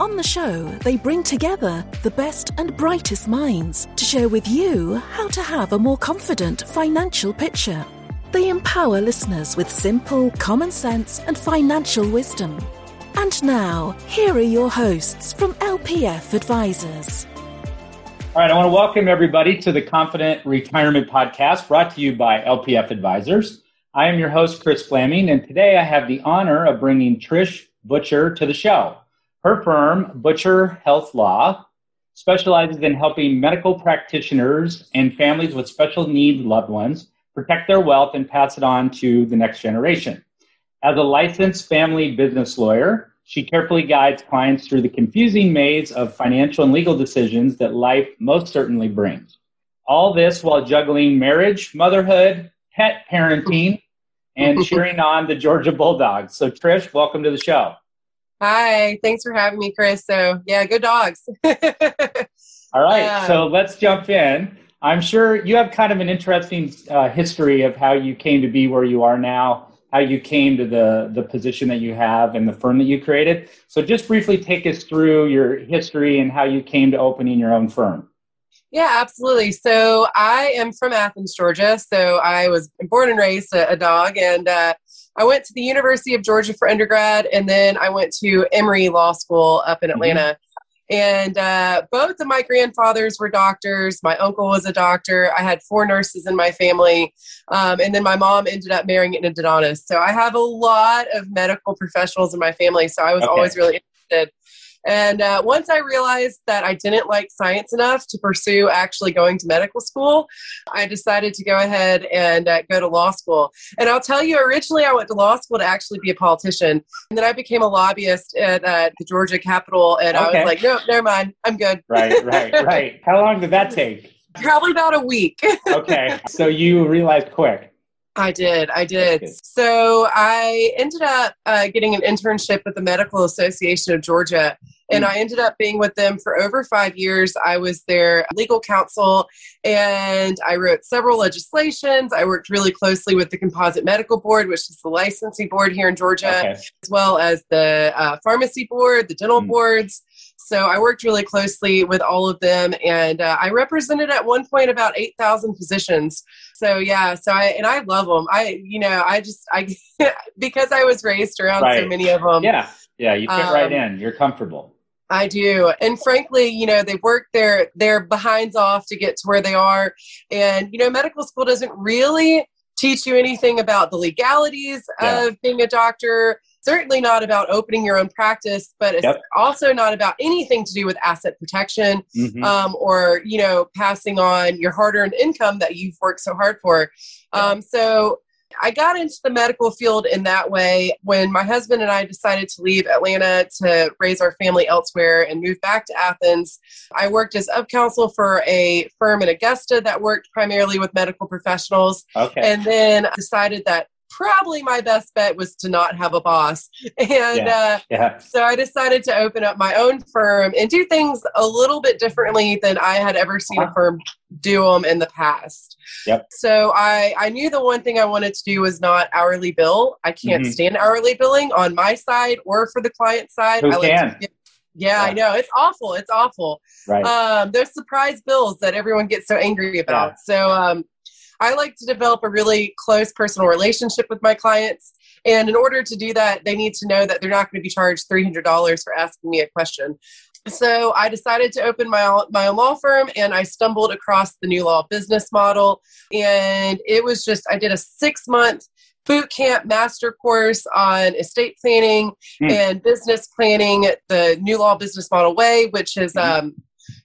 On the show, they bring together the best and brightest minds to share with you how to have a more confident financial picture. They empower listeners with simple, common sense, and financial wisdom. And now, here are your hosts from LPF Advisors. All right, I want to welcome everybody to the Confident Retirement Podcast brought to you by LPF Advisors. I am your host, Chris Fleming, and today I have the honor of bringing Trish Butcher to the show. Her firm, Butcher Health Law, specializes in helping medical practitioners and families with special needs loved ones protect their wealth and pass it on to the next generation. As a licensed family business lawyer, she carefully guides clients through the confusing maze of financial and legal decisions that life most certainly brings. All this while juggling marriage, motherhood, pet parenting, and cheering on the Georgia Bulldogs. So, Trish, welcome to the show. Hi, thanks for having me, Chris. So, yeah, good dogs. All right, so let's jump in. I'm sure you have kind of an interesting uh, history of how you came to be where you are now, how you came to the, the position that you have and the firm that you created. So, just briefly take us through your history and how you came to opening your own firm. Yeah, absolutely. So, I am from Athens, Georgia. So, I was born and raised a, a dog, and uh, I went to the University of Georgia for undergrad, and then I went to Emory Law School up in Atlanta. Mm-hmm. And uh, both of my grandfathers were doctors. My uncle was a doctor. I had four nurses in my family. Um, and then my mom ended up marrying an endodontist. So I have a lot of medical professionals in my family. So I was okay. always really interested and uh, once I realized that I didn't like science enough to pursue actually going to medical school, I decided to go ahead and uh, go to law school. And I'll tell you, originally I went to law school to actually be a politician. And then I became a lobbyist at uh, the Georgia Capitol. And okay. I was like, no, never mind. I'm good. Right, right, right. How long did that take? Probably about a week. okay. So you realized quick. I did. I did. So I ended up uh, getting an internship with the Medical Association of Georgia. And mm. I ended up being with them for over five years. I was their legal counsel and I wrote several legislations. I worked really closely with the Composite Medical Board, which is the licensing board here in Georgia, okay. as well as the uh, pharmacy board, the dental mm. boards. So I worked really closely with all of them, and uh, I represented at one point about eight thousand physicians. So yeah, so I and I love them. I you know I just I because I was raised around right. so many of them. Yeah, yeah, you fit um, right in. You're comfortable. I do. And frankly, you know, they work their their behinds off to get to where they are. And, you know, medical school doesn't really teach you anything about the legalities yeah. of being a doctor certainly not about opening your own practice, but it's yep. also not about anything to do with asset protection mm-hmm. um, or you know passing on your hard-earned income that you've worked so hard for. Um, so I got into the medical field in that way when my husband and I decided to leave Atlanta to raise our family elsewhere and move back to Athens. I worked as up counsel for a firm in Augusta that worked primarily with medical professionals. Okay. And then decided that probably my best bet was to not have a boss. And yeah. Uh, yeah. so I decided to open up my own firm and do things a little bit differently than I had ever seen a firm do them in the past. Yep. So I, I knew the one thing I wanted to do was not hourly bill. I can't mm-hmm. stand hourly billing on my side or for the client side. Who I like can? Get, yeah, yeah, I know. It's awful. It's awful. Right. Um, there's surprise bills that everyone gets so angry about. So um, I like to develop a really close personal relationship with my clients. And in order to do that, they need to know that they're not going to be charged $300 for asking me a question. So I decided to open my, my own law firm and I stumbled across the new law business model. And it was just, I did a six month boot camp master course on estate planning mm. and business planning, the new law business model way, which is mm. um,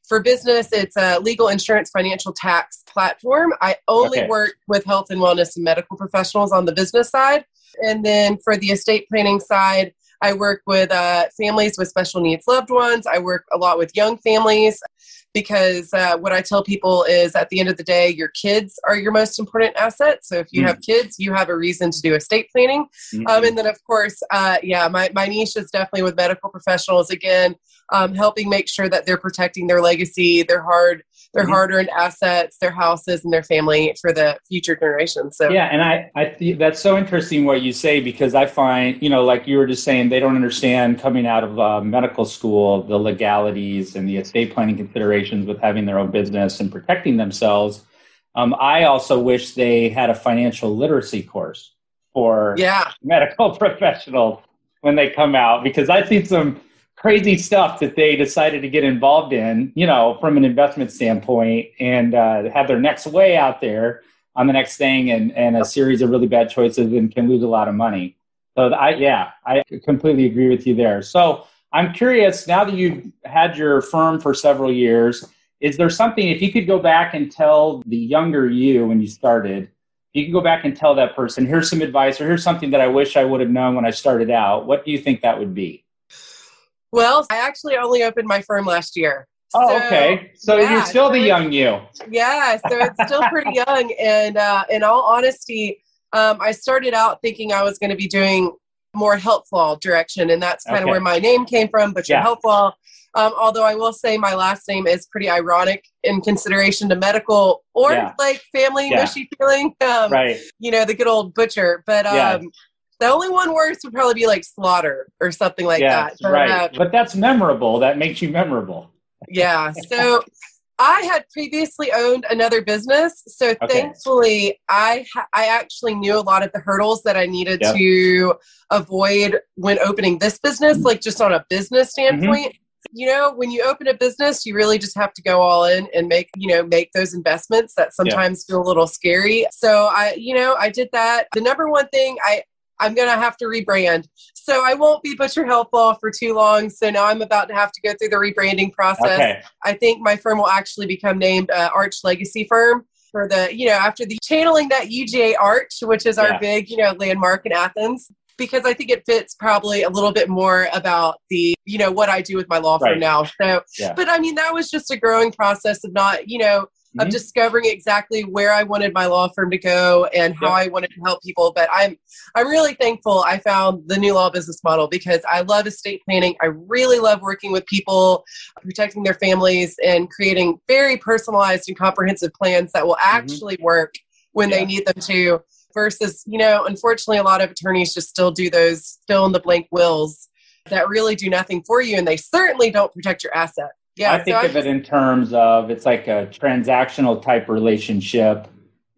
for business, it's a legal insurance financial tax platform. I only okay. work with health and wellness and medical professionals on the business side. And then for the estate planning side, I work with uh, families with special needs loved ones. I work a lot with young families. Because uh, what I tell people is at the end of the day, your kids are your most important asset. So if you mm have kids, you have a reason to do estate planning. Mm-hmm. Um, and then, of course, uh, yeah, my, my niche is definitely with medical professionals again, um, helping make sure that they're protecting their legacy, their hard their mm-hmm. hard-earned assets, their houses, and their family for the future generations. So yeah, and I I think that's so interesting what you say because I find you know like you were just saying they don't understand coming out of uh, medical school the legalities and the estate planning considerations with having their own business and protecting themselves. Um, I also wish they had a financial literacy course for yeah. medical professionals when they come out because I've seen some crazy stuff that they decided to get involved in, you know, from an investment standpoint and uh, have their next way out there on the next thing and, and a series of really bad choices and can lose a lot of money. So I, yeah, I completely agree with you there. So I'm curious now that you've had your firm for several years, is there something, if you could go back and tell the younger you when you started, you can go back and tell that person, here's some advice or here's something that I wish I would have known when I started out. What do you think that would be? Well, I actually only opened my firm last year. Oh, so, okay. So yeah, you're still so the young you. Yeah, so it's still pretty young. And uh, in all honesty, um, I started out thinking I was going to be doing more helpful direction, and that's kind of okay. where my name came from, Butcher yeah. Law. Um, although I will say my last name is pretty ironic in consideration to medical or yeah. like family yeah. mushy feeling. Um, right. You know, the good old butcher. But um, the only one worse would probably be like slaughter or something like yeah, that. But, right. Uh, but that's memorable. That makes you memorable. Yeah. So I had previously owned another business, so okay. thankfully I ha- I actually knew a lot of the hurdles that I needed yep. to avoid when opening this business, like just on a business mm-hmm. standpoint. Mm-hmm you know when you open a business you really just have to go all in and make you know make those investments that sometimes feel a little scary so i you know i did that the number one thing i I'm going to have to rebrand. So I won't be Butcher Health Law for too long. So now I'm about to have to go through the rebranding process. Okay. I think my firm will actually become named uh, Arch Legacy Firm for the, you know, after the channeling that UGA Arch, which is our yeah. big, you know, landmark in Athens. Because I think it fits probably a little bit more about the, you know, what I do with my law firm right. now. So, yeah. but I mean, that was just a growing process of not, you know, mm-hmm. of discovering exactly where I wanted my law firm to go and how I wanted to help people. But I'm I'm really thankful I found the new law business model because I love estate planning. I really love working with people, protecting their families, and creating very personalized and comprehensive plans that will mm-hmm. actually mm-hmm. work when yeah. they need them to. Versus, you know, unfortunately, a lot of attorneys just still do those fill in the blank wills that really do nothing for you, and they certainly don't protect your asset. Yeah, I think so of I, it in terms of it's like a transactional type relationship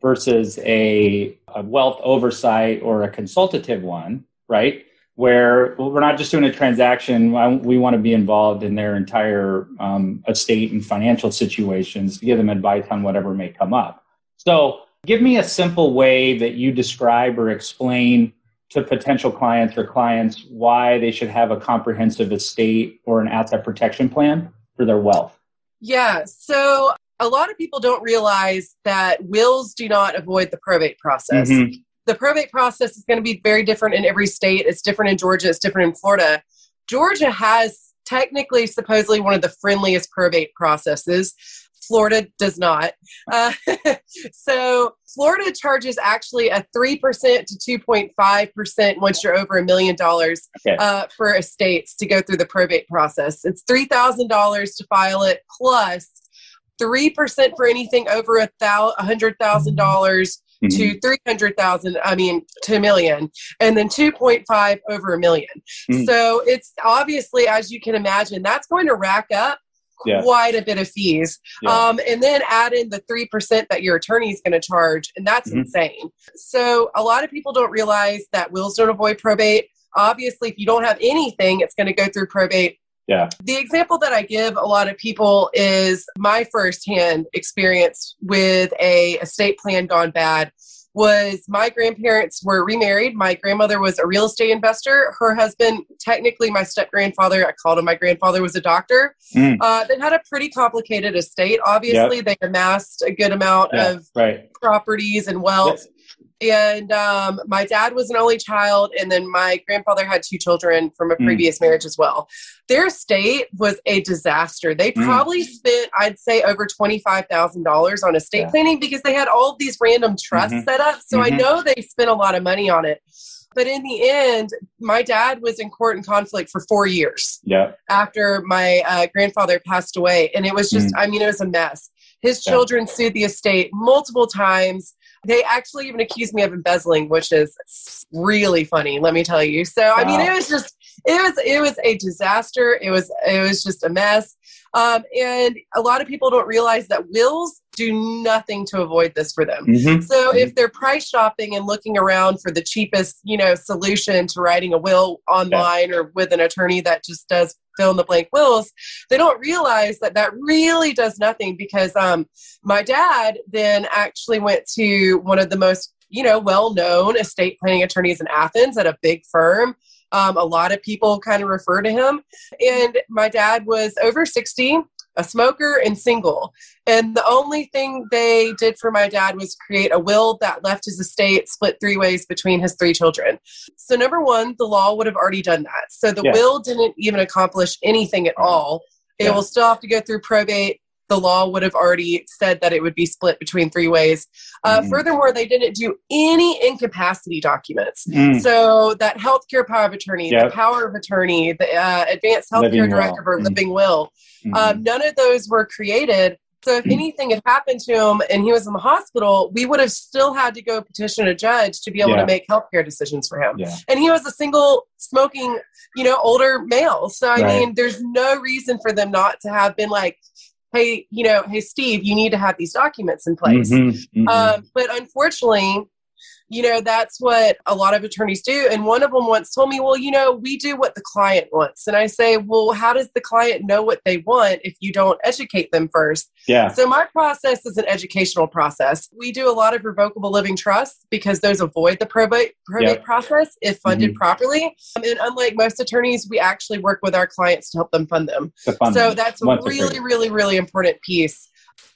versus a, a wealth oversight or a consultative one, right? Where we're not just doing a transaction, we want to be involved in their entire um, estate and financial situations to give them advice on whatever may come up. So, give me a simple way that you describe or explain to potential clients or clients why they should have a comprehensive estate or an asset protection plan for their wealth? Yeah. So a lot of people don't realize that wills do not avoid the probate process. Mm-hmm. The probate process is going to be very different in every state. It's different in Georgia, it's different in Florida. Georgia has technically, supposedly, one of the friendliest probate processes. Florida does not. Uh, so Florida charges actually a 3% to 2.5% once you're over a million dollars uh, for estates to go through the probate process. It's $3,000 to file it plus 3% for anything over a thousand, $100,000 mm-hmm. to 300,000, I mean, to a million, and then 2.5 over a 1000000 mm-hmm. So it's obviously, as you can imagine, that's going to rack up yeah. quite a bit of fees. Yeah. Um, and then add in the 3% that your attorney is going to charge, and that's mm-hmm. insane. So, a lot of people don't realize that wills don't avoid probate. Obviously, if you don't have anything, it's going to go through probate. Yeah. The example that I give a lot of people is my firsthand experience with a estate plan gone bad was my grandparents were remarried. My grandmother was a real estate investor. Her husband, technically my step grandfather, I called him my grandfather, was a doctor. Mm. Uh, they had a pretty complicated estate. Obviously, yep. they amassed a good amount yeah, of right. properties and wealth. And um, my dad was an only child, and then my grandfather had two children from a Mm. previous marriage as well. Their estate was a disaster. They Mm. probably spent, I'd say, over $25,000 on estate Yeah. planning because they had all these random trusts Mhm. set up. So I Mhm. know they spent a lot of money on it. But in the end, my dad was in court and conflict for four years Yeah. after my uh, grandfather passed away. And it was just, I mean, it was a mess. His Mm. Yeah. children sued the estate multiple times. They actually even accused me of embezzling, which is really funny, let me tell you. So, I mean, it was just, it was, it was a disaster. It was, it was just a mess. Um, and a lot of people don't realize that wills do nothing to avoid this for them. Mhm. So if they're price shopping and looking around for the cheapest, you know, solution to writing a will online or with an attorney that just does fill in the blank wills, they don't realize that that really does nothing because um, my dad then actually went to one of the most, you know, well-known estate planning attorneys in Athens at a big firm. Um, a lot of people kind of refer to him. And my dad was over 60, a smoker, and single. And the only thing they did for my dad was create a will that left his estate split three ways between his three children. So, number one, the law would have already done that. So, the Yeah. will didn't even accomplish anything at mm-hmm. all. It Yeah. will still have to go through probate. The law would have already said that it would be split between three ways. Uh, Mhm. Furthermore, they didn't do any incapacity documents. Mm. So that healthcare power of attorney, Yep. the power of attorney, the uh, advanced healthcare Living directive will. or Mm. living will, Mhm. um, none of those were created. So if Mm. anything had happened to him and he was in the hospital, we would have still had to go petition a judge to be able Yeah. to make healthcare decisions for him. yeah. And he was a single smoking, you know, older male. So I Right. mean, there's no reason for them not to have been like, hey, you know, hey Steve, you need to have these documents in place. Mhm. Mhm. Um, but unfortunately, you know, that's what a lot of attorneys do. And one of them once told me, well, you know, we do what the client wants. And I say, well, how does the client know what they want if you don't educate them first? yeah. So my process is an educational process. We do a lot of revocable living trusts because those avoid the probate probate process if funded Mhm. properly. Um, and unlike most attorneys, we actually work with our clients to help them fund them. The fun so one. that's a really, really, really important piece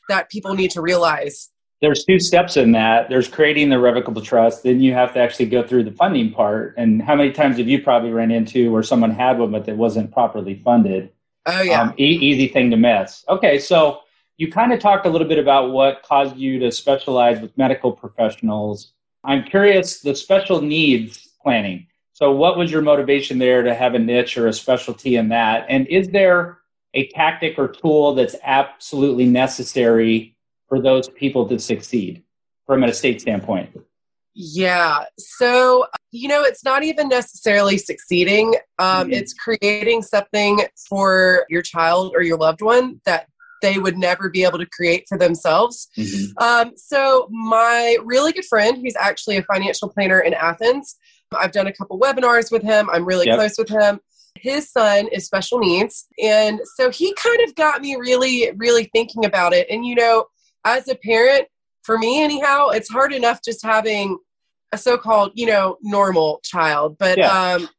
that people need to realize. There's two steps in that. There's creating the revocable trust. Then you have to actually go through the funding part. And how many times have you probably ran into where someone had one but it wasn't properly funded? Oh yeah. Um, e- easy thing to miss. Okay, so you kind of talked a little bit about what caused you to specialize with medical professionals. I'm curious the special needs planning. So, what was your motivation there to have a niche or a specialty in that? And is there a tactic or tool that's absolutely necessary for those people to succeed from an estate standpoint? Yeah. So, you know, it's not even necessarily succeeding. Um, Mhm. It's creating something for your child or your loved one that they would never be able to create for themselves. Um, so, my really good friend, who's actually a financial planner in Athens, I've done a couple webinars with him. I'm really Yep. close with him. His son is special needs. And so he kind of got me really, really thinking about it. And, you know, as a parent, for me anyhow, it's hard enough just having a so-called, you know, normal child. But Yeah. um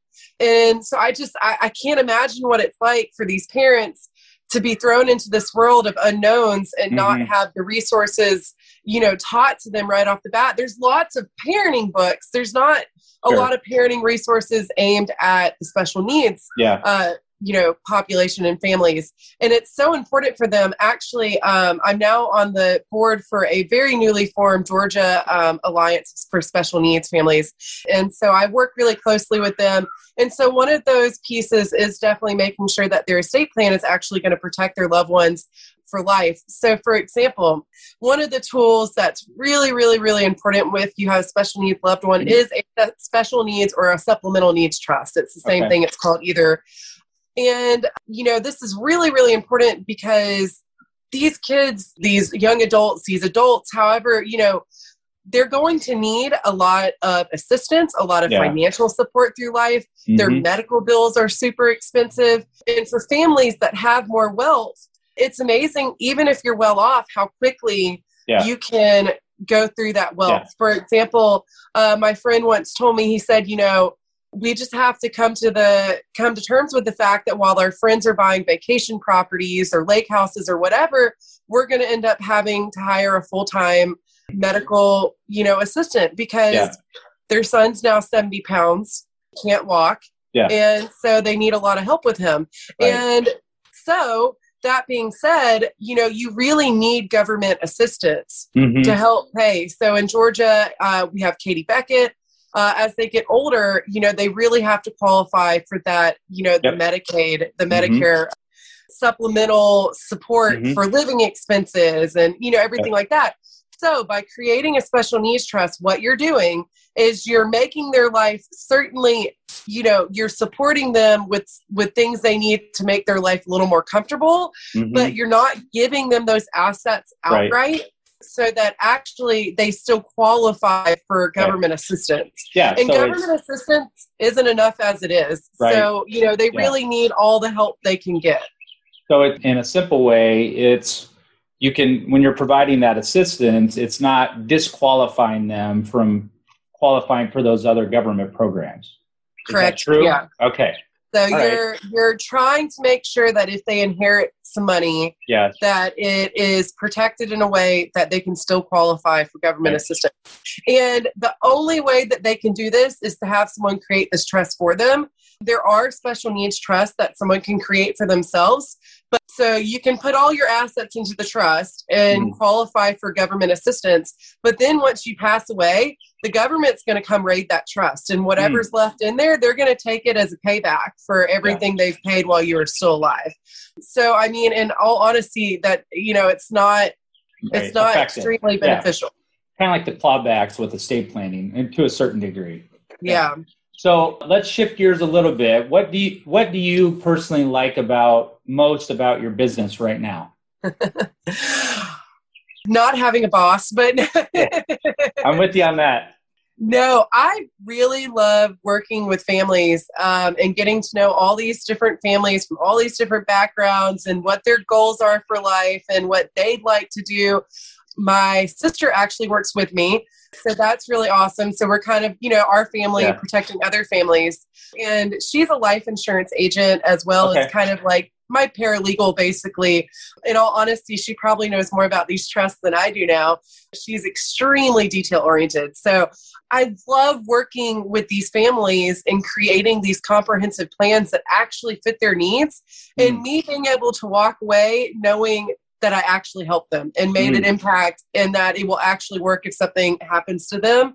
and so I just I, I can't imagine what it's like for these parents to be thrown into this world of unknowns and not Mhm. have the resources, you know, taught to them right off the bat. There's lots of parenting books. There's not a Sure. lot of parenting resources aimed at the special needs Yeah. uh, you know population and families. And it's so important for them. Actually um, i'm now on the board for a very newly formed georgia um, alliance for special needs families. And so i work really closely with them. And so one of those pieces is definitely making sure that their estate plan is actually going to protect their loved ones for life. So for example one of the tools that's really really really important with you have a special needs loved one is a special needs or a supplemental needs trust. It's the same Okay. thing. It's called either and, you know, this is really, really important because these kids, these young adults, these adults, however, you know, they're going to need a lot of assistance, a lot of Yeah. financial support through life. Their Mhm. medical bills are super expensive. And for families that have more wealth, it's amazing, even if you're well off, how quickly Yeah. you can go through that wealth. Yeah. For example, uh, my friend once told me, he said, you know, we just have to come to the come to terms with the fact that while our friends are buying vacation properties or lake houses or whatever, we're going to end up having to hire a full-time medical, you know, assistant because Yeah. their son's now 70 pounds, can't walk. Yeah. And so they need a lot of help with him. Right. And so that being said, you know, you really need government assistance Mhm. to help pay. So in Georgia, uh, we have Katie Beckett. Uh, as they get older, you know, they really have to qualify for that, you know, the Yep. Medicaid, the Mhm. Medicare supplemental support Mhm. for living expenses and, you know, everything like that. So by creating a special needs trust, what you're doing is you're making their life certainly, you know, you're supporting them with with things they need to make their life a little more comfortable Mhm. but you're not giving them those assets Right. So that actually they still qualify for government assistance. yeah, And so government assistance isn't enough as it is. Right. So, you know, they Yeah. really need all the help they can get. So it, in a simple way, it's you can when you're providing that assistance, it's not disqualifying them from qualifying for those other government programs. Is Correct. true? Yeah. Okay. So right. you're you're trying to make sure that if they inherit some money, Yeah. that it is protected in a way that they can still qualify for government Right. assistance. And the only way that they can do this is to have someone create this trust for them. There are special needs trusts that someone can create for themselves. So you can put all your assets into the trust and Mhm. qualify for government assistance. But then once you pass away, the government's going to come raid that trust. And whatever's left in there, they're going to take it as a payback for everything they've paid while you were still alive. So, I mean, in all honesty, that, you know, it's not, Right. it's not extremely Yeah. beneficial. Kind of like the clawbacks with estate planning, and to a certain degree. Yeah. So let's shift gears a little bit. What do you what do you personally like about most about your business right now? not having a boss, but I'm with you on that. No, I really love working with families um, and getting to know all these different families from all these different backgrounds and what their goals are for life and what they'd like to do. My sister actually works with me, so that's really awesome. So we're kind of, you know, our family Yeah. protecting other families. And she's a life insurance agent as well Okay. as kind of like my paralegal, basically. In all honesty, she probably knows more about these trusts than I do now. She's extremely detail oriented. So I love working with these families and creating these comprehensive plans that actually fit their needs and Mm. me being able to walk away knowing that I actually helped them and made an Mm. impact and that it will actually work if something happens to them.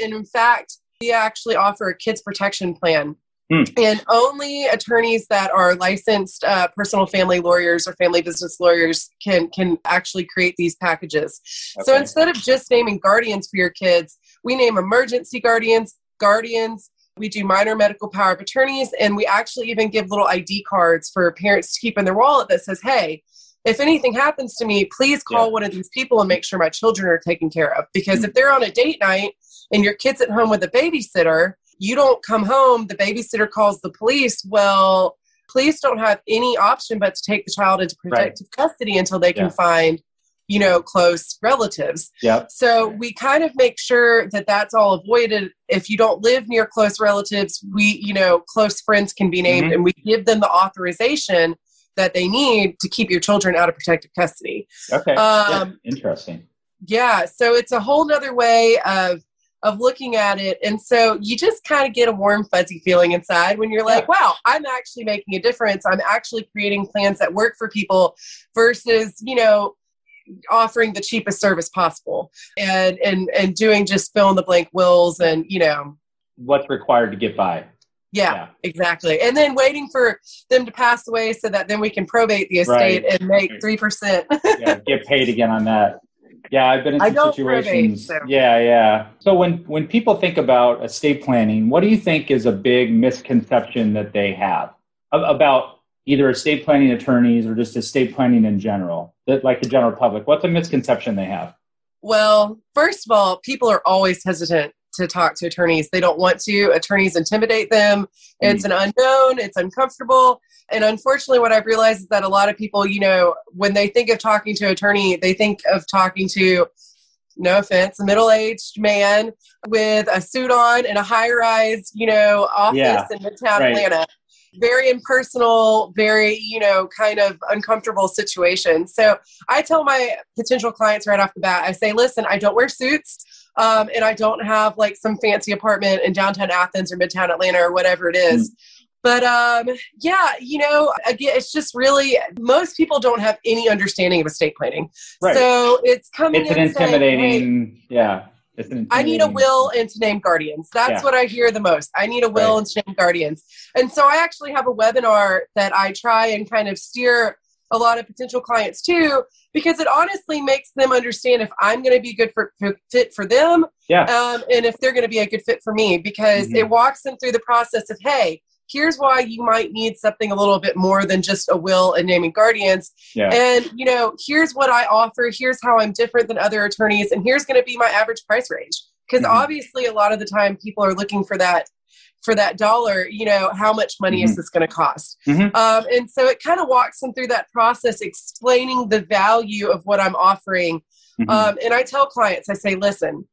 And in fact, we actually offer a kids protection plan. Mm. And only attorneys that are licensed uh, personal family lawyers or family business lawyers can can actually create these packages. So instead of just naming guardians for your kids, we name emergency guardians, guardians. We do minor medical power of attorneys, and we actually even give little ID cards for parents to keep in their wallet that says, "Hey, if anything happens to me, please call Yeah. one of these people and make sure my children are taken care of." Because if they're on a date night and your kid's at home with a babysitter, you don't come home, the babysitter calls the police. Well, police don't have any option but to take the child into protective custody until they can Yeah. find, you know, close relatives. Yep. So we kind of make sure that that's all avoided. If you don't live near close relatives, we, you know, close friends can be named Mhm. and we give them the authorization that they need to keep your children out of protective custody. Okay. Um, yeah. Interesting. Yeah, so it's a whole nother way of of looking at it. And so you just kind of get a warm, fuzzy feeling inside when you're like, wow, I'm actually making a difference. I'm actually creating plans that work for people versus, you know, offering the cheapest service possible and and and doing just fill in the blank wills and you know What's required to get by? yeah, Yeah. exactly and then waiting for them to pass away so that then we can probate the estate Right. and make 3% yeah, get paid again on that. Yeah, I've been in some situations. probate, so- Yeah, yeah. So when when people think about estate planning, what do you think is a big misconception that they have about either estate planning attorneys or just estate planning in general? That like the general public, what's a misconception they have? Well, first of all, people are always hesitant to talk to attorneys. They don't want to. Attorneys intimidate them. It's mm. an unknown, it's uncomfortable. And unfortunately, what I've realized is that a lot of people, you know, when they think of talking to an attorney, they think of talking to, no offense, a middle aged man with a suit on and a high rise, you know, office Yeah, in Midtown right. Atlanta. very impersonal, very, you know, kind of uncomfortable situations. So I tell my potential clients right off the bat, I say, listen, I don't wear suits. Um, and I don't have like some fancy apartment in downtown Athens or midtown Atlanta or whatever it is. Mm. But um, yeah, you know, again, it's just really most people don't have any understanding of estate planning. Right. So it's coming. It's an intimidating. Saying, hey, yeah. I need a will and to name guardians. That's yeah. what I hear the most. I need a will right. and to name guardians. And so I actually have a webinar that I try and kind of steer a lot of potential clients too, because it honestly makes them understand if I'm going to be good for, for, fit for them yeah. Um, and if they're going to be a good fit for me because mm-hmm. it walks them through the process of, hey, here's why you might need something a little bit more than just a will and naming guardians. Yeah. And, you know, here's what I offer. Here's how I'm different than other attorneys. And here's going to be my average price range. Because mm-hmm. obviously, a lot of the time, people are looking for that for that dollar you know how much money mm-hmm. is this going to cost mm-hmm. um, and so it kind of walks them through that process explaining the value of what i'm offering mm-hmm. um, and i tell clients i say listen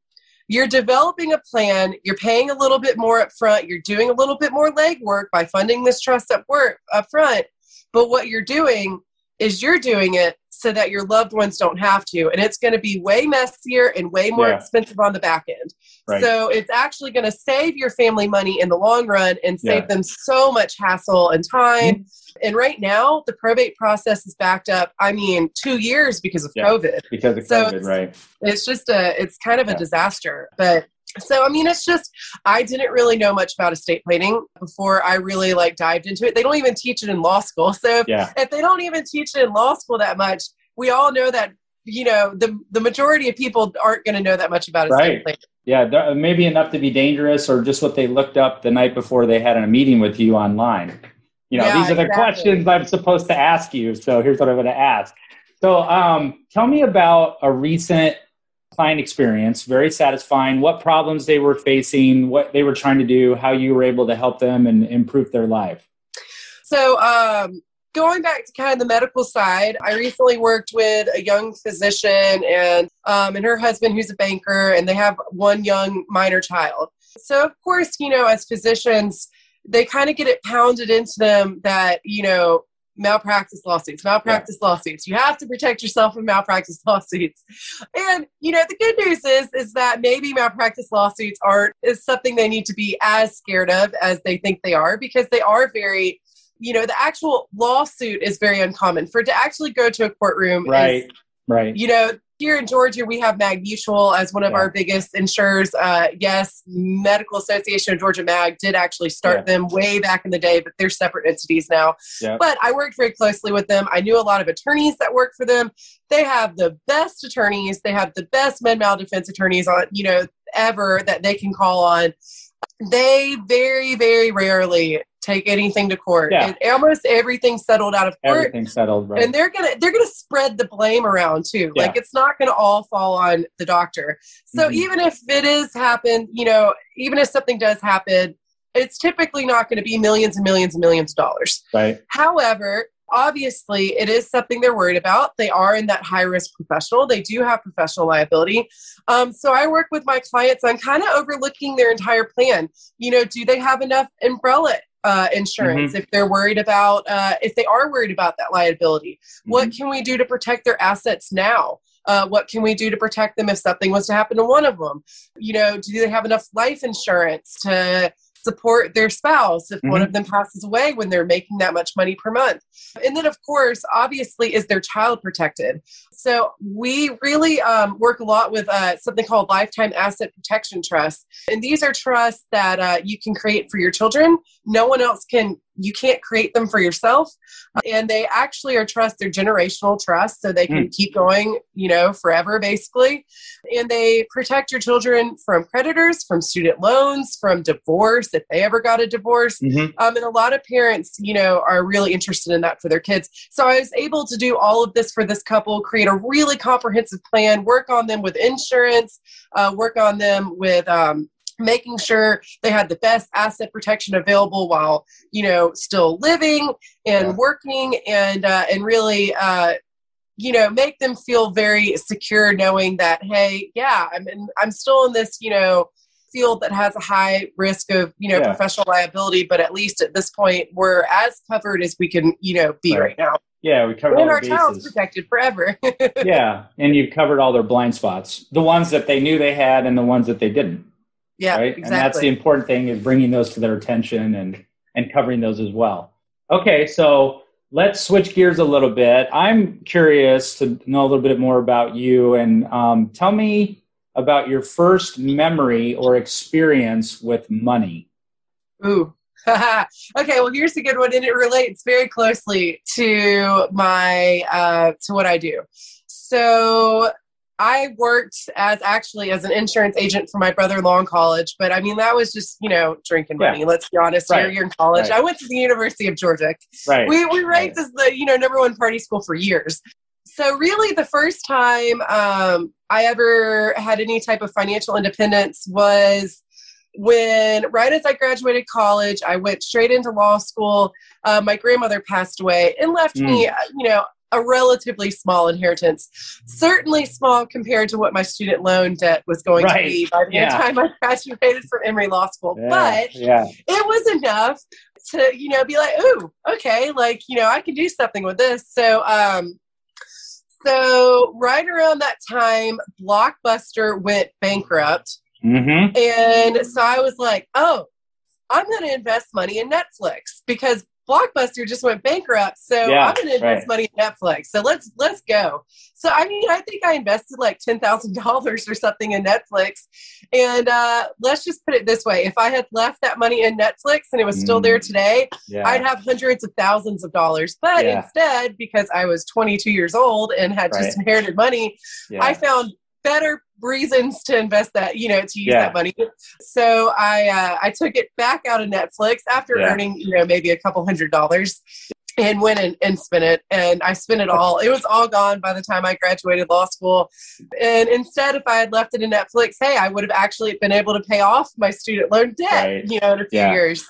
you're developing a plan you're paying a little bit more up front you're doing a little bit more legwork by funding this trust up work up front but what you're doing is you're doing it so that your loved ones don't have to and it's going to be way messier and way more yeah. expensive on the back end right. so it's actually going to save your family money in the long run and save yeah. them so much hassle and time mm-hmm. and right now the probate process is backed up i mean two years because of yeah. covid because of so covid right it's just a it's kind of a disaster but so i mean it's just i didn't really know much about estate planning before i really like dived into it they don't even teach it in law school so if, yeah. if they don't even teach it in law school that much we all know that you know the the majority of people aren't going to know that much about estate right. planning yeah maybe enough to be dangerous or just what they looked up the night before they had a meeting with you online you know yeah, these are the exactly. questions i'm supposed to ask you so here's what i'm going to ask so um, tell me about a recent client experience, very satisfying, what problems they were facing, what they were trying to do, how you were able to help them and improve their life. So, um, going back to kind of the medical side, I recently worked with a young physician and um, and her husband who's a banker, and they have one young minor child. So, of course, you know, as physicians, they kind of get it pounded into them that you know malpractice lawsuits, malpractice yeah. lawsuits. You have to protect yourself from malpractice lawsuits. And you know, the good news is is that maybe malpractice lawsuits aren't is something they need to be as scared of as they think they are because they are very you know, the actual lawsuit is very uncommon. For to actually go to a courtroom right. Is, right. You know, here in Georgia, we have Mag Mutual as one of yeah. our biggest insurers. Uh, yes, Medical Association of Georgia Mag did actually start yeah. them way back in the day, but they're separate entities now. Yeah. But I worked very closely with them. I knew a lot of attorneys that work for them. They have the best attorneys. They have the best med mal defense attorneys on, you know, ever that they can call on. They very, very rarely take anything to court. Yeah. And almost everything settled out of court. Everything settled, right. And they're gonna they're gonna spread the blame around too. Yeah. Like it's not gonna all fall on the doctor. So mm-hmm. even if it is happen, you know, even if something does happen, it's typically not gonna be millions and millions and millions of dollars. Right. However, obviously it is something they're worried about they are in that high risk professional they do have professional liability um, so i work with my clients on kind of overlooking their entire plan you know do they have enough umbrella uh, insurance, mm-hmm. if they're worried about, uh, if they are worried about that liability, mm-hmm. what can we do to protect their assets now? Uh, what can we do to protect them if something was to happen to one of them? You know, do they have enough life insurance to support their spouse if mm-hmm. one of them passes away when they're making that much money per month. And then, of course, obviously, is their child protected? So we really um, work a lot with uh, something called lifetime asset protection trusts, and these are trusts that uh, you can create for your children. No one else can you can't create them for yourself and they actually are trust they're generational trust so they can mm. keep going you know forever basically and they protect your children from creditors from student loans from divorce if they ever got a divorce mm-hmm. um, and a lot of parents you know are really interested in that for their kids so i was able to do all of this for this couple create a really comprehensive plan work on them with insurance uh, work on them with um, making sure they had the best asset protection available while you know still living and yeah. working and uh, and really uh, you know make them feel very secure knowing that hey yeah i'm in, i'm still in this you know field that has a high risk of you know Yeah. professional liability, but at least at this point we're as covered as we can you know be Right. right, now, Yeah, we covered and all our child's protected forever. yeah, and you've covered all their blind spots, the ones that they knew they had and the ones that they didn't. Yeah, right? exactly. And that's the important thing is bringing those to their attention and and covering those as well. Okay, so let's switch gears a little bit. I'm curious to know a little bit more about you and um, tell me about your first memory or experience with money. Ooh. okay, well here's a good one, and it relates very closely to my uh, to what I do. So I worked as actually as an insurance agent for my brother-in-law in college, but I mean that was just you know drinking Yeah. money. Let's be honest. Right. Here, you're in college. Right. I went to the University of Georgia. Right. We we ranked as the you know number one party school for years. So really, the first time um, I ever had any type of financial independence was when right as I graduated college, I went straight into law school. Uh, my grandmother passed away and left me, uh, you know, a relatively small inheritance. Certainly small compared to what my student loan debt was going Right. to be by the Yeah. time I graduated from Emory Law School. yeah, But yeah, it was enough to you know be like ooh okay like you know i can do something with this so um so right around that time blockbuster went bankrupt mm-hmm. and so i was like oh i'm going to invest money in netflix because blockbuster just went bankrupt so Yeah, i'm going to invest right. money in netflix so let's let's go so i mean i think i invested like $10000 or something in netflix and uh, let's just put it this way if i had left that money in netflix and it was still Mm. there today yeah, i'd have hundreds of thousands of dollars but Yeah. instead because i was 22 years old and had just inherited money. I found better reasons to invest that, you know, to use Yeah. that money. So I uh, I took it back out of Netflix after Yeah. earning, you know, maybe a couple hundred dollars and went and, and spent it. And I spent it all. It was all gone by the time I graduated law school. And instead, if I had left it in Netflix, hey, I would have actually been able to pay off my student loan debt, Right. you know, in a few Yeah. years.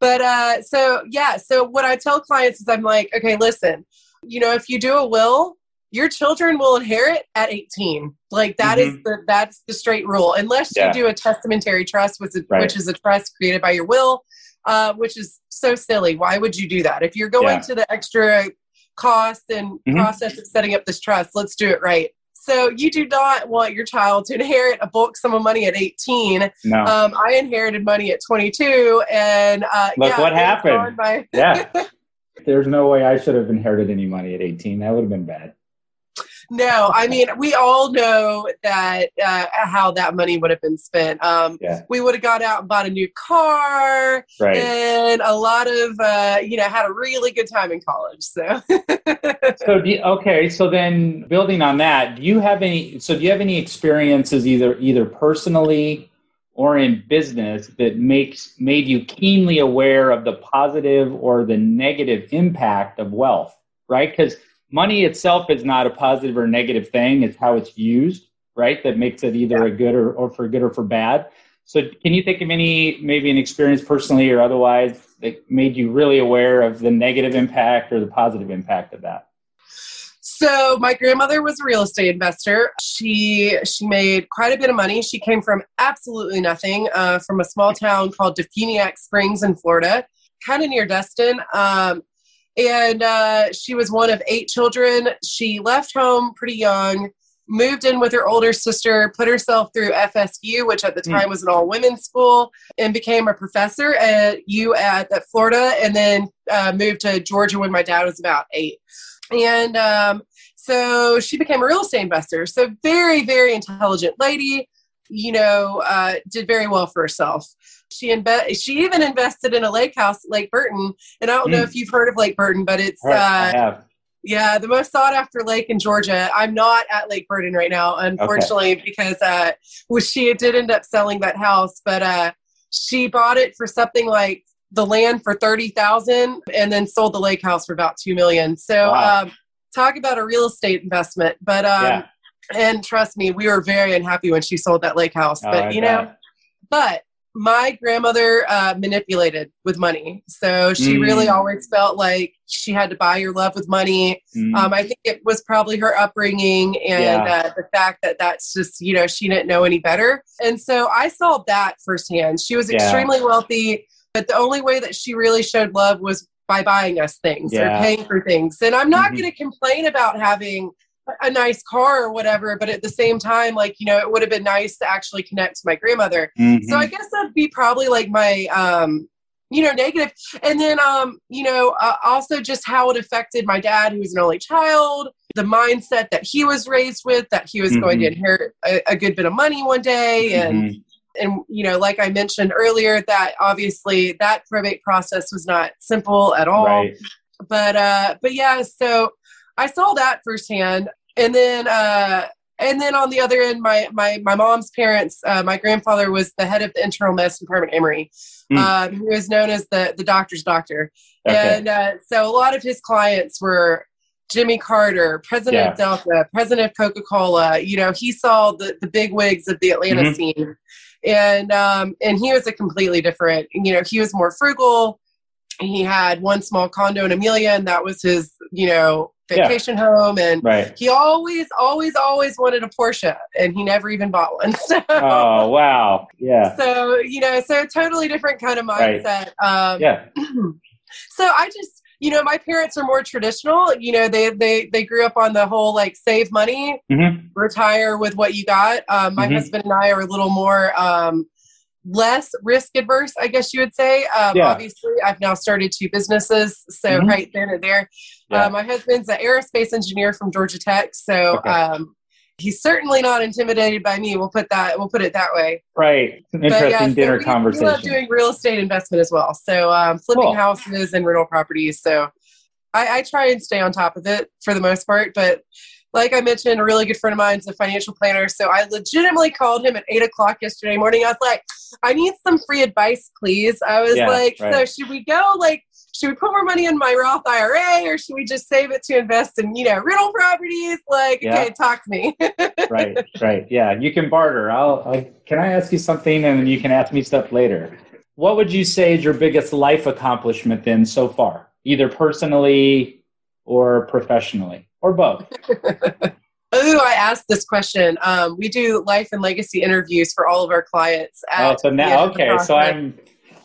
But uh, so yeah, so what I tell clients is I'm like, okay, listen, you know, if you do a will, your children will inherit at 18. Like that is the that's the straight rule. Unless Mm-hmm. Yeah. you do a testamentary trust, which is, Right. which is a trust created by your will, uh, which is so silly. Why would you do that? If you're going Yeah. to the extra cost and Mhm. process of setting up this trust, let's do it right. So you do not want your child to inherit a bulk sum of money at 18. no, Um, I inherited money at 22, and uh, Look yeah, what happened. by- yeah. There's no way I should have inherited any money at 18. That would have been bad. No, I mean we all know that uh, how that money would have been spent. Um, Yeah. We would have got out and bought a new car, Right. and a lot of uh, you know had a really good time in college. So So do you, okay, so then building on that, do you have any? So do you have any experiences either either personally or in business that makes made you keenly aware of the positive or the negative impact of wealth? Right, because money itself is not a positive or negative thing; it's how it's used. Right, that makes it either a good or, or for good or for bad. So, can you think of any maybe an experience personally or otherwise that made you really aware of the negative impact or the positive impact of that? So my grandmother was a real estate investor. She she made quite a bit of money. She came from absolutely nothing, uh, from a small town called Defuniak Springs in Florida, kind of near Destin. Um, and uh, she was one of eight children. She left home pretty young, moved in with her older sister, put herself through FSU, which at the Hmm. time was an all women's school, and became a professor at U at, at Florida, and then uh, moved to Georgia when my dad was about eight. And um, so she became a real estate investor. So very, very intelligent lady. You know, uh, did very well for herself. She inve- She even invested in a lake house Lake Burton, and I don't know Mm. if you've heard of Lake Burton, but it's uh, have. yeah, the most sought after lake in Georgia. I'm not at Lake Burton right now, unfortunately, because uh, well, she did end up selling that house, but uh, she bought it for something like the land for thirty thousand, and then sold the lake house for about two million. So, Wow. um, talk about a real estate investment. But um, Yeah. and trust me, we were very unhappy when she sold that lake house. Oh, but you know, but my grandmother uh, manipulated with money. So she mm. really always felt like she had to buy your love with money. Mm. Um, I think it was probably her upbringing and yeah. uh, the fact that that's just, you know, she didn't know any better. And so I saw that firsthand. She was extremely wealthy, but the only way that she really showed love was by buying us things yeah. or paying for things. And I'm not mm-hmm. going to complain about having a nice car or whatever but at the same time like you know it would have been nice to actually connect to my grandmother mm-hmm. so i guess that'd be probably like my um you know negative. negative and then um you know uh, also just how it affected my dad who was an only child the mindset that he was raised with that he was mm-hmm. going to mm-hmm. inherit a, a, good bit of money one day and mm-hmm. and you know like i mentioned earlier that obviously that probate process was not simple at all right. but uh but yeah so I saw that firsthand. And then, uh, and then on the other end, my my my mom's parents, uh, my grandfather was the head of the internal medicine department at Emory, mm. uh, who was known as the the doctor's doctor. Okay. And uh, so a lot of his clients were Jimmy Carter, president yeah. of Delta, president of Coca Cola. You know, he saw the the big wigs of the Atlanta mm-hmm. scene, and um, and he was a completely different. You know, he was more frugal. He had one small condo in Amelia, and that was his. You know, vacation yeah. home and right. he always always always wanted a porsche and he never even bought one so, oh wow yeah so you know so totally different kind of mindset right. um, yeah so i just you know my parents are more traditional you know they they they grew up on the whole like save money mm-hmm. retire with what you got um, my mm-hmm. husband and i are a little more um, less risk adverse, I guess you would say. Um, yeah. Obviously, I've now started two businesses, so mm-hmm. right then and there. Yeah. Uh, my husband's an aerospace engineer from Georgia Tech, so okay. um, he's certainly not intimidated by me. We'll put that. We'll put it that way. Right. interesting yeah, dinner so we, conversation. We love doing real estate investment as well. So um, flipping cool. houses and rental properties. So I, I try and stay on top of it for the most part, but like I mentioned, a really good friend of mine is a financial planner. So I legitimately called him at eight o'clock yesterday morning. I was like, I need some free advice, please. I was yeah, like, right. so should we go like should we put more money in my Roth IRA or should we just save it to invest in, you know, rental properties? Like, yeah. okay, talk to me. right, right. Yeah, you can barter. I'll, I, can I ask you something and you can ask me stuff later? What would you say is your biggest life accomplishment then so far, either personally or professionally? Or both? Oh, I asked this question. Um, we do life and legacy interviews for all of our clients. oh, so now okay, so I'm.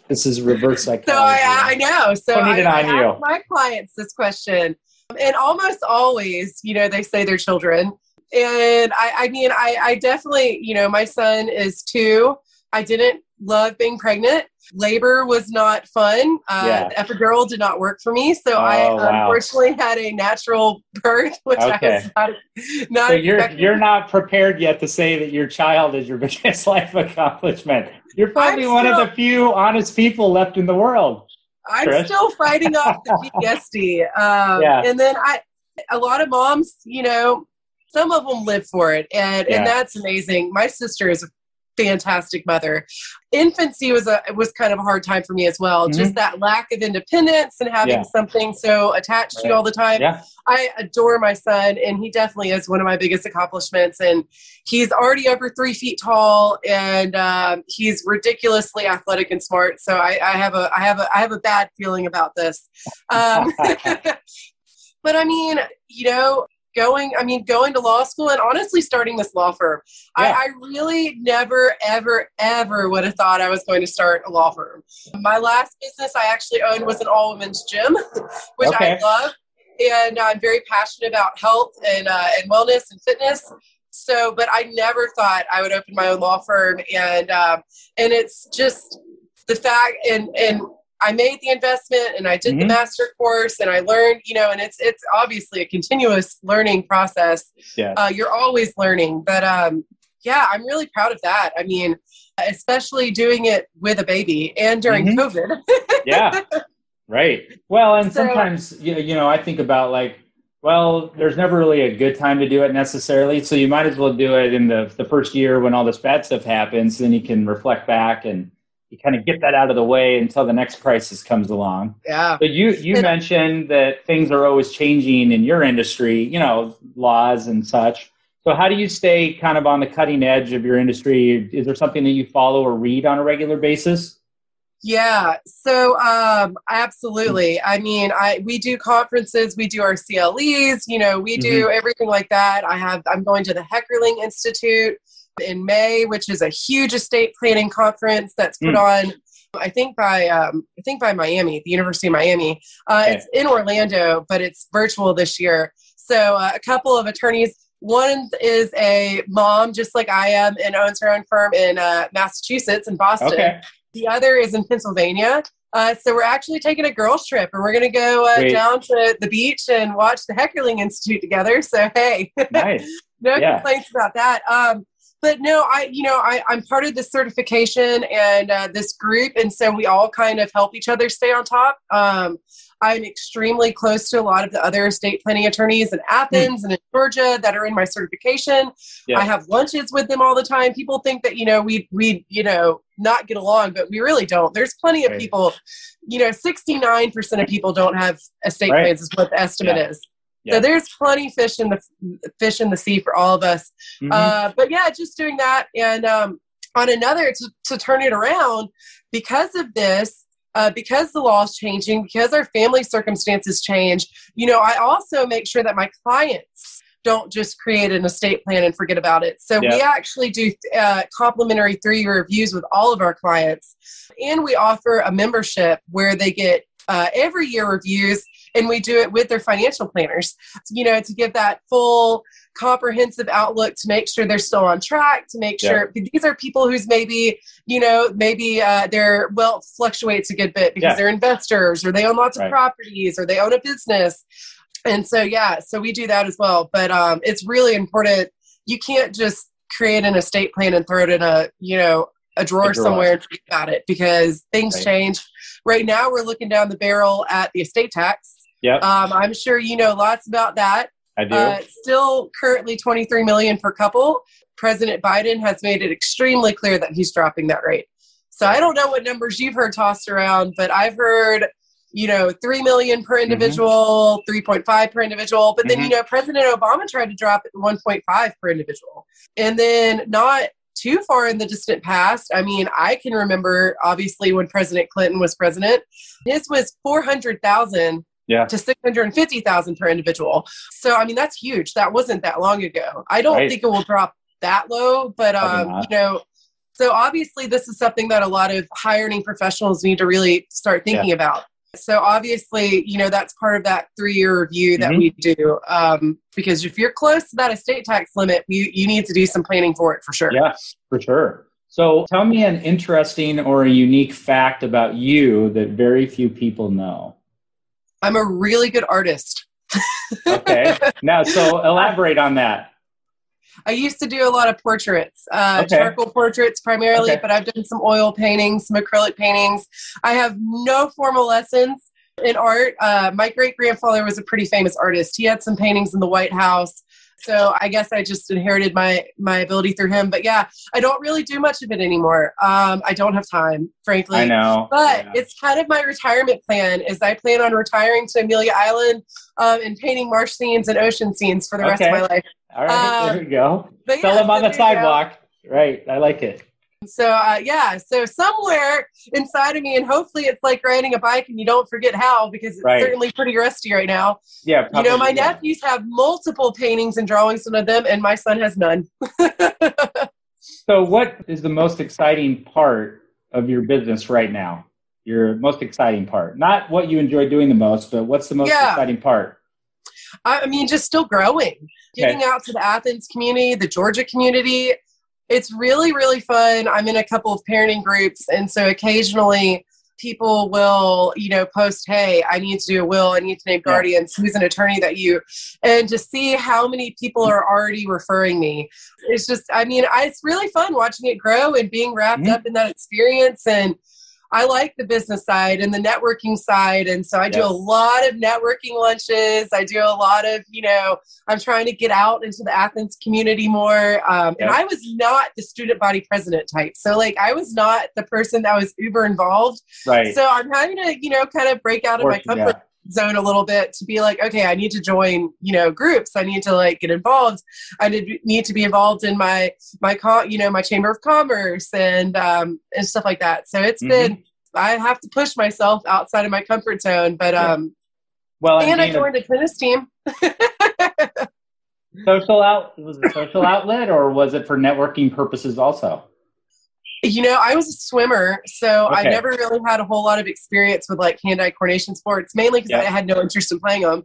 This is reverse psychology. So I, I know. So I, I ask my clients this question, and almost always, you know, they say their children, and I, I mean, I, I definitely, you know, my son is two. I didn't love being pregnant. Labor was not fun. Uh, yeah. Epidural did not work for me, so oh, I wow. unfortunately had a natural birth, which okay. I was not, not so you're you're not prepared yet to say that your child is your biggest life accomplishment. You're probably one of the few honest people left in the world. I'm still fighting off the PTSD. Um, yeah. And then I, a lot of moms, you know, some of them live for it, and yeah. and that's amazing. My sister is a fantastic mother. Infancy was a was kind of a hard time for me as well. Mm-hmm. Just that lack of independence and having yeah. something so attached right. to you all the time. Yeah. I adore my son, and he definitely is one of my biggest accomplishments. And he's already over three feet tall, and um, he's ridiculously athletic and smart. So I, I, have a I have a I have a bad feeling about this. Um, but I mean, you know, going i mean going to law school and honestly starting this law firm. Yeah. I, I, really never ever ever would have thought i was going to start a law firm. My last business i actually owned was an all-women's gym which okay. i love. And i'm very passionate about health and, uh, and wellness and fitness. So but i never thought i would open my own law firm. And um, and it's just the fact and and I made the investment and I did mm-hmm. the master course and I learned, you know, and it's it's obviously a continuous learning process. Yeah. Uh, you're always learning, but um, yeah, I'm really proud of that. I mean, especially doing it with a baby and during mm-hmm. COVID. yeah, right. Well, and so, sometimes you know, you know, I think about like, well, there's never really a good time to do it necessarily, so you might as well do it in the the first year when all this bad stuff happens. Then you can reflect back and you kind of get that out of the way until the next crisis comes along. Yeah. But you you and, mentioned that things are always changing in your industry, you know, laws and such. So how do you stay kind of on the cutting edge of your industry? Is there something that you follow or read on a regular basis? Yeah, so um, absolutely. I mean, I we do conferences, we do our CLEs, you know, we do mm-hmm. everything like that. I have I'm going to the Heckerling Institute in May, which is a huge estate planning conference that's put mm. on I think by um, I think by Miami, the University of Miami. Uh, okay. It's in Orlando, but it's virtual this year. So uh, a couple of attorneys. One is a mom, just like I am, and owns her own firm in uh, Massachusetts in Boston. Okay. The other is in Pennsylvania. Uh, so we're actually taking a girls trip, and we're going to go uh, down to the beach and watch the Heckerling Institute together. So hey, nice. no yeah. complaints about that. Um, but no, I, you know, I, I'm part of this certification and uh, this group, and so we all kind of help each other stay on top. Um, I'm extremely close to a lot of the other estate planning attorneys in Athens mm. and in Georgia that are in my certification. Yeah. I have lunches with them all the time. People think that you know we we you know not get along, but we really don't. There's plenty of right. people. You know, 69% of people don't have estate right. plans is what the estimate yeah. is. Yeah. So there's plenty fish in the fish in the sea for all of us. Mm-hmm. Uh, but yeah, just doing that, and um, on another to, to turn it around because of this. Uh, because the law is changing, because our family circumstances change, you know, I also make sure that my clients don't just create an estate plan and forget about it. So yep. we actually do uh, complimentary three-year reviews with all of our clients, and we offer a membership where they get uh, every year reviews and we do it with their financial planners you know to give that full comprehensive outlook to make sure they're still on track to make sure yeah. these are people who's maybe you know maybe uh, their wealth fluctuates a good bit because yeah. they're investors or they own lots right. of properties or they own a business and so yeah so we do that as well but um, it's really important you can't just create an estate plan and throw it in a you know a drawer, a drawer. somewhere and forget about it because things right. change right now we're looking down the barrel at the estate tax yeah. Um, I'm sure you know lots about that. I do. Uh, still currently 23 million per couple. President Biden has made it extremely clear that he's dropping that rate. So I don't know what numbers you've heard tossed around, but I've heard, you know, 3 million per mm-hmm. individual, mm-hmm. 3.5 per individual. But then, mm-hmm. you know, President Obama tried to drop it to 1.5 per individual. And then not too far in the distant past. I mean, I can remember obviously when President Clinton was president, his was 400,000 yeah. to 650,000 per individual. So, I mean, that's huge. That wasn't that long ago. I don't right. think it will drop that low, but, um, you know, so obviously this is something that a lot of hiring professionals need to really start thinking yeah. about. So obviously, you know, that's part of that three-year review that mm-hmm. we do. Um, because if you're close to that estate tax limit, you, you need to do some planning for it for sure. Yeah, for sure. So tell me an interesting or a unique fact about you that very few people know. I'm a really good artist. okay. Now, so elaborate on that. I used to do a lot of portraits, uh, okay. charcoal portraits primarily, okay. but I've done some oil paintings, some acrylic paintings. I have no formal lessons in art. Uh, my great grandfather was a pretty famous artist. He had some paintings in the White House. So I guess I just inherited my my ability through him. But yeah, I don't really do much of it anymore. Um, I don't have time, frankly. I know. But yeah. it's kind of my retirement plan. Is I plan on retiring to Amelia Island um, and painting marsh scenes and ocean scenes for the rest of my life. All right, um, there we go. Sell yeah, them on the sidewalk. Right, I like it. So uh, yeah, so somewhere inside of me, and hopefully it's like riding a bike, and you don't forget how because it's right. certainly pretty rusty right now. Yeah, probably, you know, my yeah. nephews have multiple paintings and drawings some of them, and my son has none. so, what is the most exciting part of your business right now? Your most exciting part, not what you enjoy doing the most, but what's the most yeah. exciting part? I mean, just still growing, getting okay. out to the Athens community, the Georgia community it's really really fun. I'm in a couple of parenting groups and so occasionally people will you know post hey i need to do a will. I need to name guardians who's an attorney that you? And to see how many people are already referring me. It's just i mean I, it's really fun watching it grow and being wrapped mm-hmm. up in that experience and I like the business side and the networking side. And so I yep. do a lot of networking lunches. I do a lot of, you know, I'm trying to get out into the Athens community more. Um, yep. And I was not the student body president type. So, like, I was not the person that was uber involved. Right. So I'm having to, you know, kind of break out of my comfort zone a little bit to be like, okay, I need to join, you know, groups. I need to like get involved. I need to be involved in my my you know my chamber of commerce and um, and stuff like that. So it's mm-hmm. been I have to push myself outside of my comfort zone, but um, well, and, and I joined a tennis team. social out was it social outlet or was it for networking purposes also? You know, I was a swimmer, so okay. I never really had a whole lot of experience with like hand-eye coordination sports, mainly because I had no interest in playing them.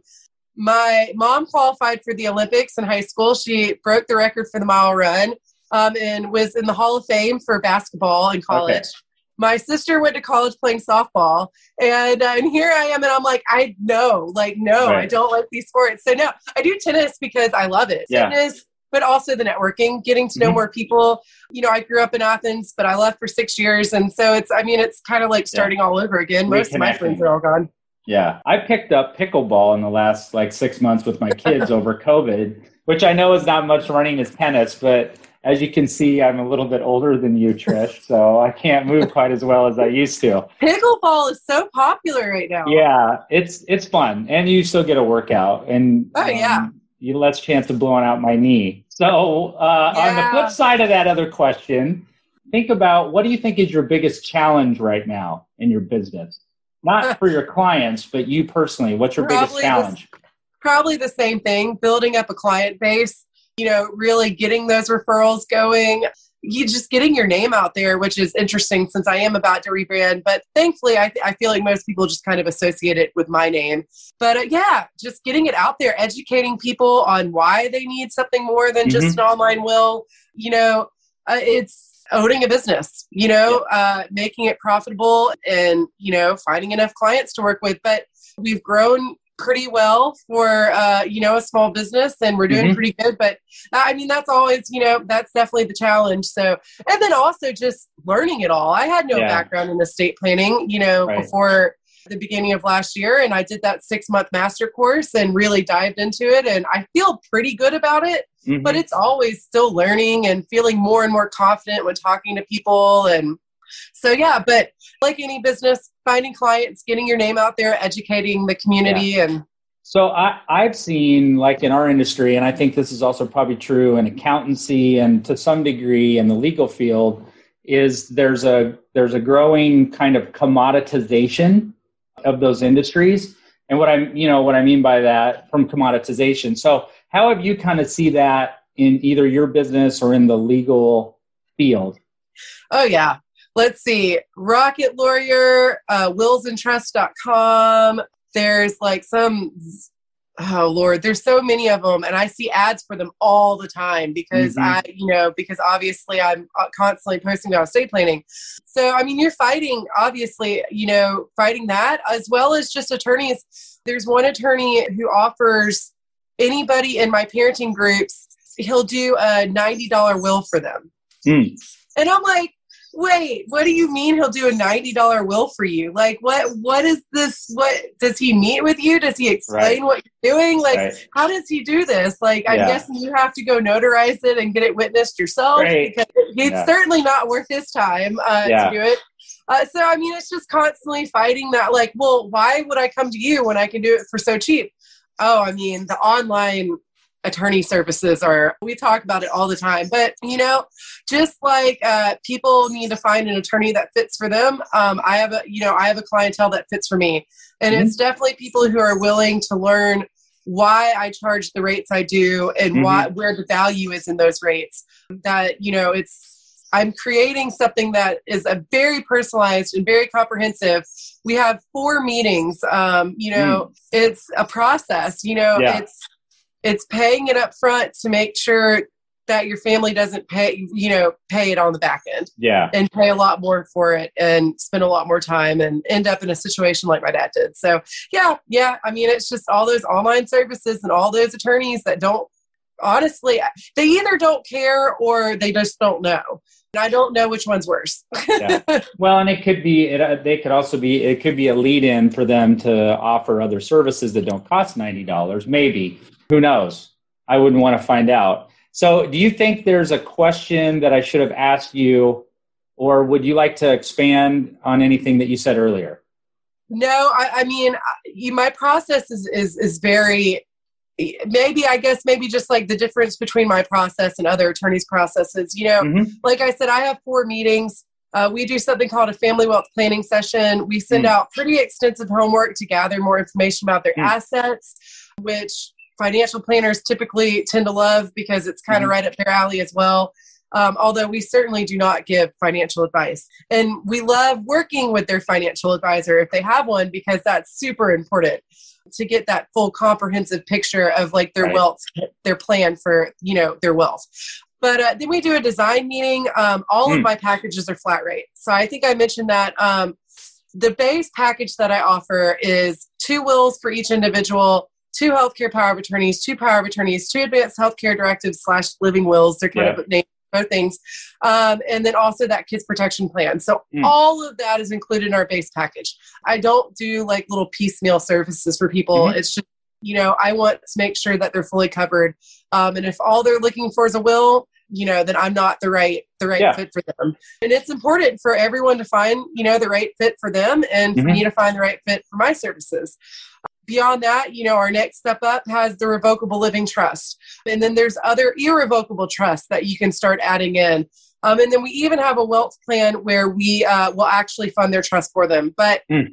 My mom qualified for the Olympics in high school. She broke the record for the mile run um, and was in the Hall of Fame for basketball in college. Okay my sister went to college playing softball and uh, and here i am and i'm like i know like no right. i don't like these sports so no i do tennis because i love it yeah. tennis but also the networking getting to know mm-hmm. more people you know i grew up in athens but i left for six years and so it's i mean it's kind of like starting yeah. all over again most of my friends are all gone yeah i picked up pickleball in the last like six months with my kids over covid which i know is not much running as tennis but as you can see, I'm a little bit older than you, Trish, so I can't move quite as well as I used to. Pickleball is so popular right now. Yeah, it's it's fun, and you still get a workout, and oh yeah, um, you less chance of blowing out my knee. So uh, yeah. on the flip side of that other question, think about what do you think is your biggest challenge right now in your business? Not for your clients, but you personally. What's your probably biggest challenge? The, probably the same thing: building up a client base you know, really getting those referrals going. You just getting your name out there, which is interesting since I am about to rebrand. But thankfully, I, th- I feel like most people just kind of associate it with my name. But uh, yeah, just getting it out there, educating people on why they need something more than mm-hmm. just an online will. You know, uh, it's owning a business, you know, uh, making it profitable and, you know, finding enough clients to work with. But we've grown pretty well for uh, you know a small business and we're doing mm-hmm. pretty good but i mean that's always you know that's definitely the challenge so and then also just learning it all i had no yeah. background in estate planning you know right. before the beginning of last year and i did that six month master course and really dived into it and i feel pretty good about it mm-hmm. but it's always still learning and feeling more and more confident when talking to people and so yeah, but like any business, finding clients, getting your name out there, educating the community yeah. and so I, I've seen like in our industry, and I think this is also probably true in accountancy and to some degree in the legal field, is there's a there's a growing kind of commoditization of those industries. And what I'm you know what I mean by that from commoditization. So how have you kind of see that in either your business or in the legal field? Oh yeah let's see, Rocket Lawyer, uh, willsandtrust.com. There's like some, oh Lord, there's so many of them. And I see ads for them all the time because mm-hmm. I, you know, because obviously I'm uh, constantly posting about estate planning. So, I mean, you're fighting, obviously, you know, fighting that as well as just attorneys. There's one attorney who offers anybody in my parenting groups, he'll do a $90 will for them. Mm. And I'm like, wait, what do you mean he'll do a $90 will for you? Like, what, what is this? What does he meet with you? Does he explain right. what you're doing? Like, right. how does he do this? Like, I'm yeah. guessing you have to go notarize it and get it witnessed yourself right. because it's yeah. certainly not worth his time uh, yeah. to do it. Uh, so, I mean, it's just constantly fighting that, like, well, why would I come to you when I can do it for so cheap? Oh, I mean, the online attorney services are we talk about it all the time but you know just like uh, people need to find an attorney that fits for them um, i have a you know i have a clientele that fits for me and mm-hmm. it's definitely people who are willing to learn why i charge the rates i do and mm-hmm. why where the value is in those rates that you know it's I'm creating something that is a very personalized and very comprehensive. We have four meetings. Um, you know, mm. it's a process. You know, yeah. it's it's paying it up front to make sure that your family doesn't pay you know pay it on the back end. Yeah. And pay a lot more for it and spend a lot more time and end up in a situation like my dad did. So yeah yeah i mean it's just all those online services and all those attorneys that don't honestly they either don't care or they just don't know. And i don't know which one's worse. Yeah. well and it could be it, uh, they could also be it could be a lead in for them to offer other services that don't cost $90 maybe who knows? I wouldn't want to find out. So, do you think there's a question that I should have asked you, or would you like to expand on anything that you said earlier? No, I, I mean, you, my process is, is, is very, maybe I guess maybe just like the difference between my process and other attorneys' processes. You know, mm-hmm. like I said, I have four meetings. Uh, we do something called a family wealth planning session. We send mm. out pretty extensive homework to gather more information about their mm. assets, which financial planners typically tend to love because it's kind of mm. right up their alley as well. Um, although we certainly do not give financial advice. And we love working with their financial advisor if they have one because that's super important to get that full comprehensive picture of like their right. wealth, their plan for, you know, their wealth. But uh, then we do a design meeting. Um, all mm. of my packages are flat rate. So I think I mentioned that um, the base package that I offer is two wills for each individual, two healthcare power of attorneys, two power of attorneys, two advanced healthcare directives slash living wills. They're kind yeah. of named both things. Um, and then also that kids protection plan. So mm. all of that is included in our base package. I don't do like little piecemeal services for people. Mm-hmm. It's just, you know, I want to make sure that they're fully covered. Um, and if all they're looking for is a will, you know, then I'm not the right the right yeah. fit for them. And it's important for everyone to find, you know, the right fit for them and for mm-hmm. me to find the right fit for my services beyond that, you know, our next step up has the revocable living trust. And then there's other irrevocable trusts that you can start adding in. Um, and then we even have a wealth plan where we uh, will actually fund their trust for them. But mm.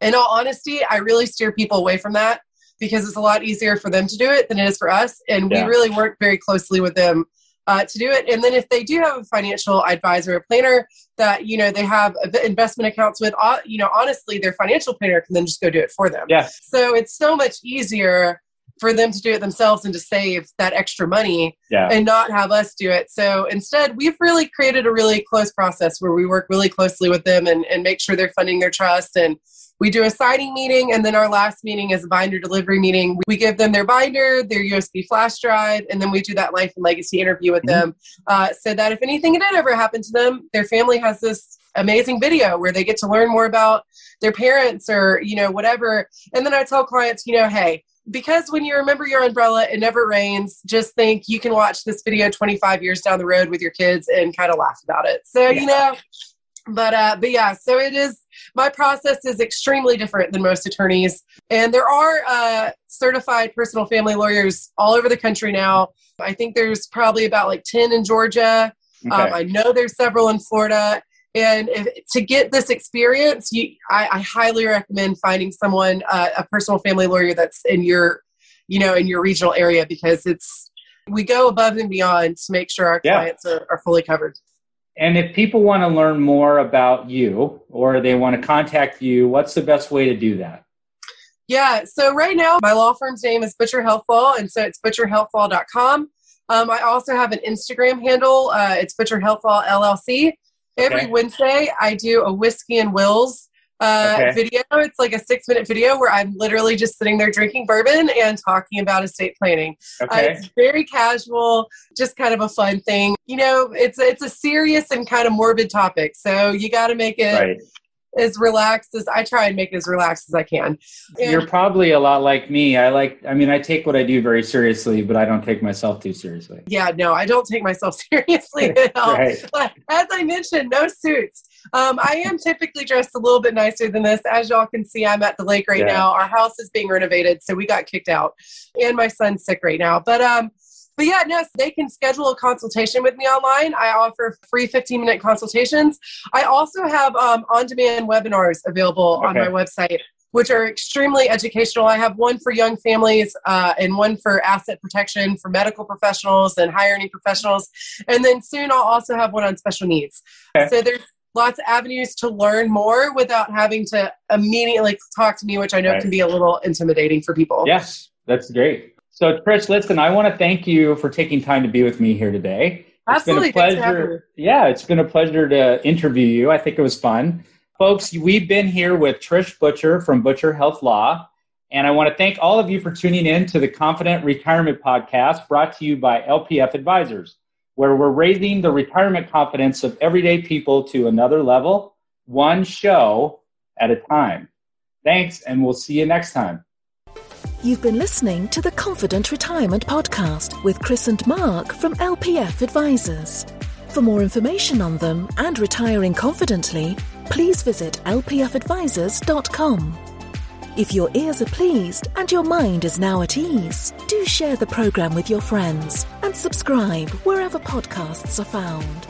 in all honesty, I really steer people away from that because it's a lot easier for them to do it than it is for us. And yeah. we really work very closely with them uh, to do it. And then if they do have a financial advisor, a planner that you know they have investment accounts with, uh, you know, honestly, their financial planner can then just go do it for them. Yeah. So it's so much easier for them to do it themselves and to save that extra money yeah. and not have us do it. So instead, we've really created a really close process where we work really closely with them and, and make sure they're funding their trust and we do a signing meeting and then our last meeting is a binder delivery meeting we give them their binder their usb flash drive and then we do that life and legacy interview with mm-hmm. them uh, so that if anything did ever happen to them their family has this amazing video where they get to learn more about their parents or you know whatever and then i tell clients you know hey because when you remember your umbrella, it never rains. Just think you can watch this video 25 years down the road with your kids and kind of laugh about it. So, yeah. you know, but uh but yeah so it is my process is extremely different than most attorneys. And there are uh certified personal family lawyers all over the country now. I think there's probably about like 10 in georgia. Okay. um, i know there's several in florida. And if, to get this experience you I, I highly recommend finding someone uh, a personal family lawyer that's in your you know in your regional area because it's we go above and beyond to make sure our yeah. clients are, are fully covered and if people want to learn more about you or they want to contact you, what's the best way to do that? Yeah, so right now my law firm's name is Butcher Health Law, and so it's butcherhealthlaw.com. Um, I also have an Instagram handle. Uh, it's Butcher Health Law LLC. Every okay. Wednesday, I do a whiskey and wills uh, okay. video. It's like a six minute video where I'm literally just sitting there drinking bourbon and talking about estate planning. Uh, okay. Uh, it's very casual, just kind of a fun thing. You know, it's it's a serious and kind of morbid topic, so you got to make it. Right. As relaxed as I try and make it as relaxed as I can. And You're probably a lot like me. I like, I mean, I take what I do very seriously, but I don't take myself too seriously. Yeah, no, I don't take myself seriously at all. right. As I mentioned, no suits um, I am typically dressed a little bit nicer than this. As y'all can see, I'm at the lake right yeah. now. Our house is being renovated, so we got kicked out, and my son's sick right now. But um, but yeah, no, they can schedule a consultation with me online. I offer free 15 minute consultations. I also have um, on demand webinars available okay. on my website, which are extremely educational. I have one for young families uh, and one for asset protection for medical professionals and higher earning professionals. And then soon I'll also have one on special needs. Okay. So there's lots of avenues to learn more without having to immediately talk to me, which I know right. can be a little intimidating for people. Yes, that's great. So, Trish, listen, I want to thank you for taking time to be with me here today. Absolutely. It's been a pleasure. Yeah, it's been a pleasure to interview you. I think it was fun. Folks, we've been here with Trish Butcher from Butcher Health Law. And I want to thank all of you for tuning in to the Confident Retirement Podcast brought to you by LPF Advisors where we're raising the retirement confidence of everyday people to another level, one show at a time. Thanks, and we'll see you next time. You've been listening to the Confident Retirement Podcast with Chris and Mark from LPF Advisors. For more information on them and retiring confidently, please visit lpfadvisors.com. If your ears are pleased and your mind is now at ease, do share the program with your friends and subscribe wherever podcasts are found.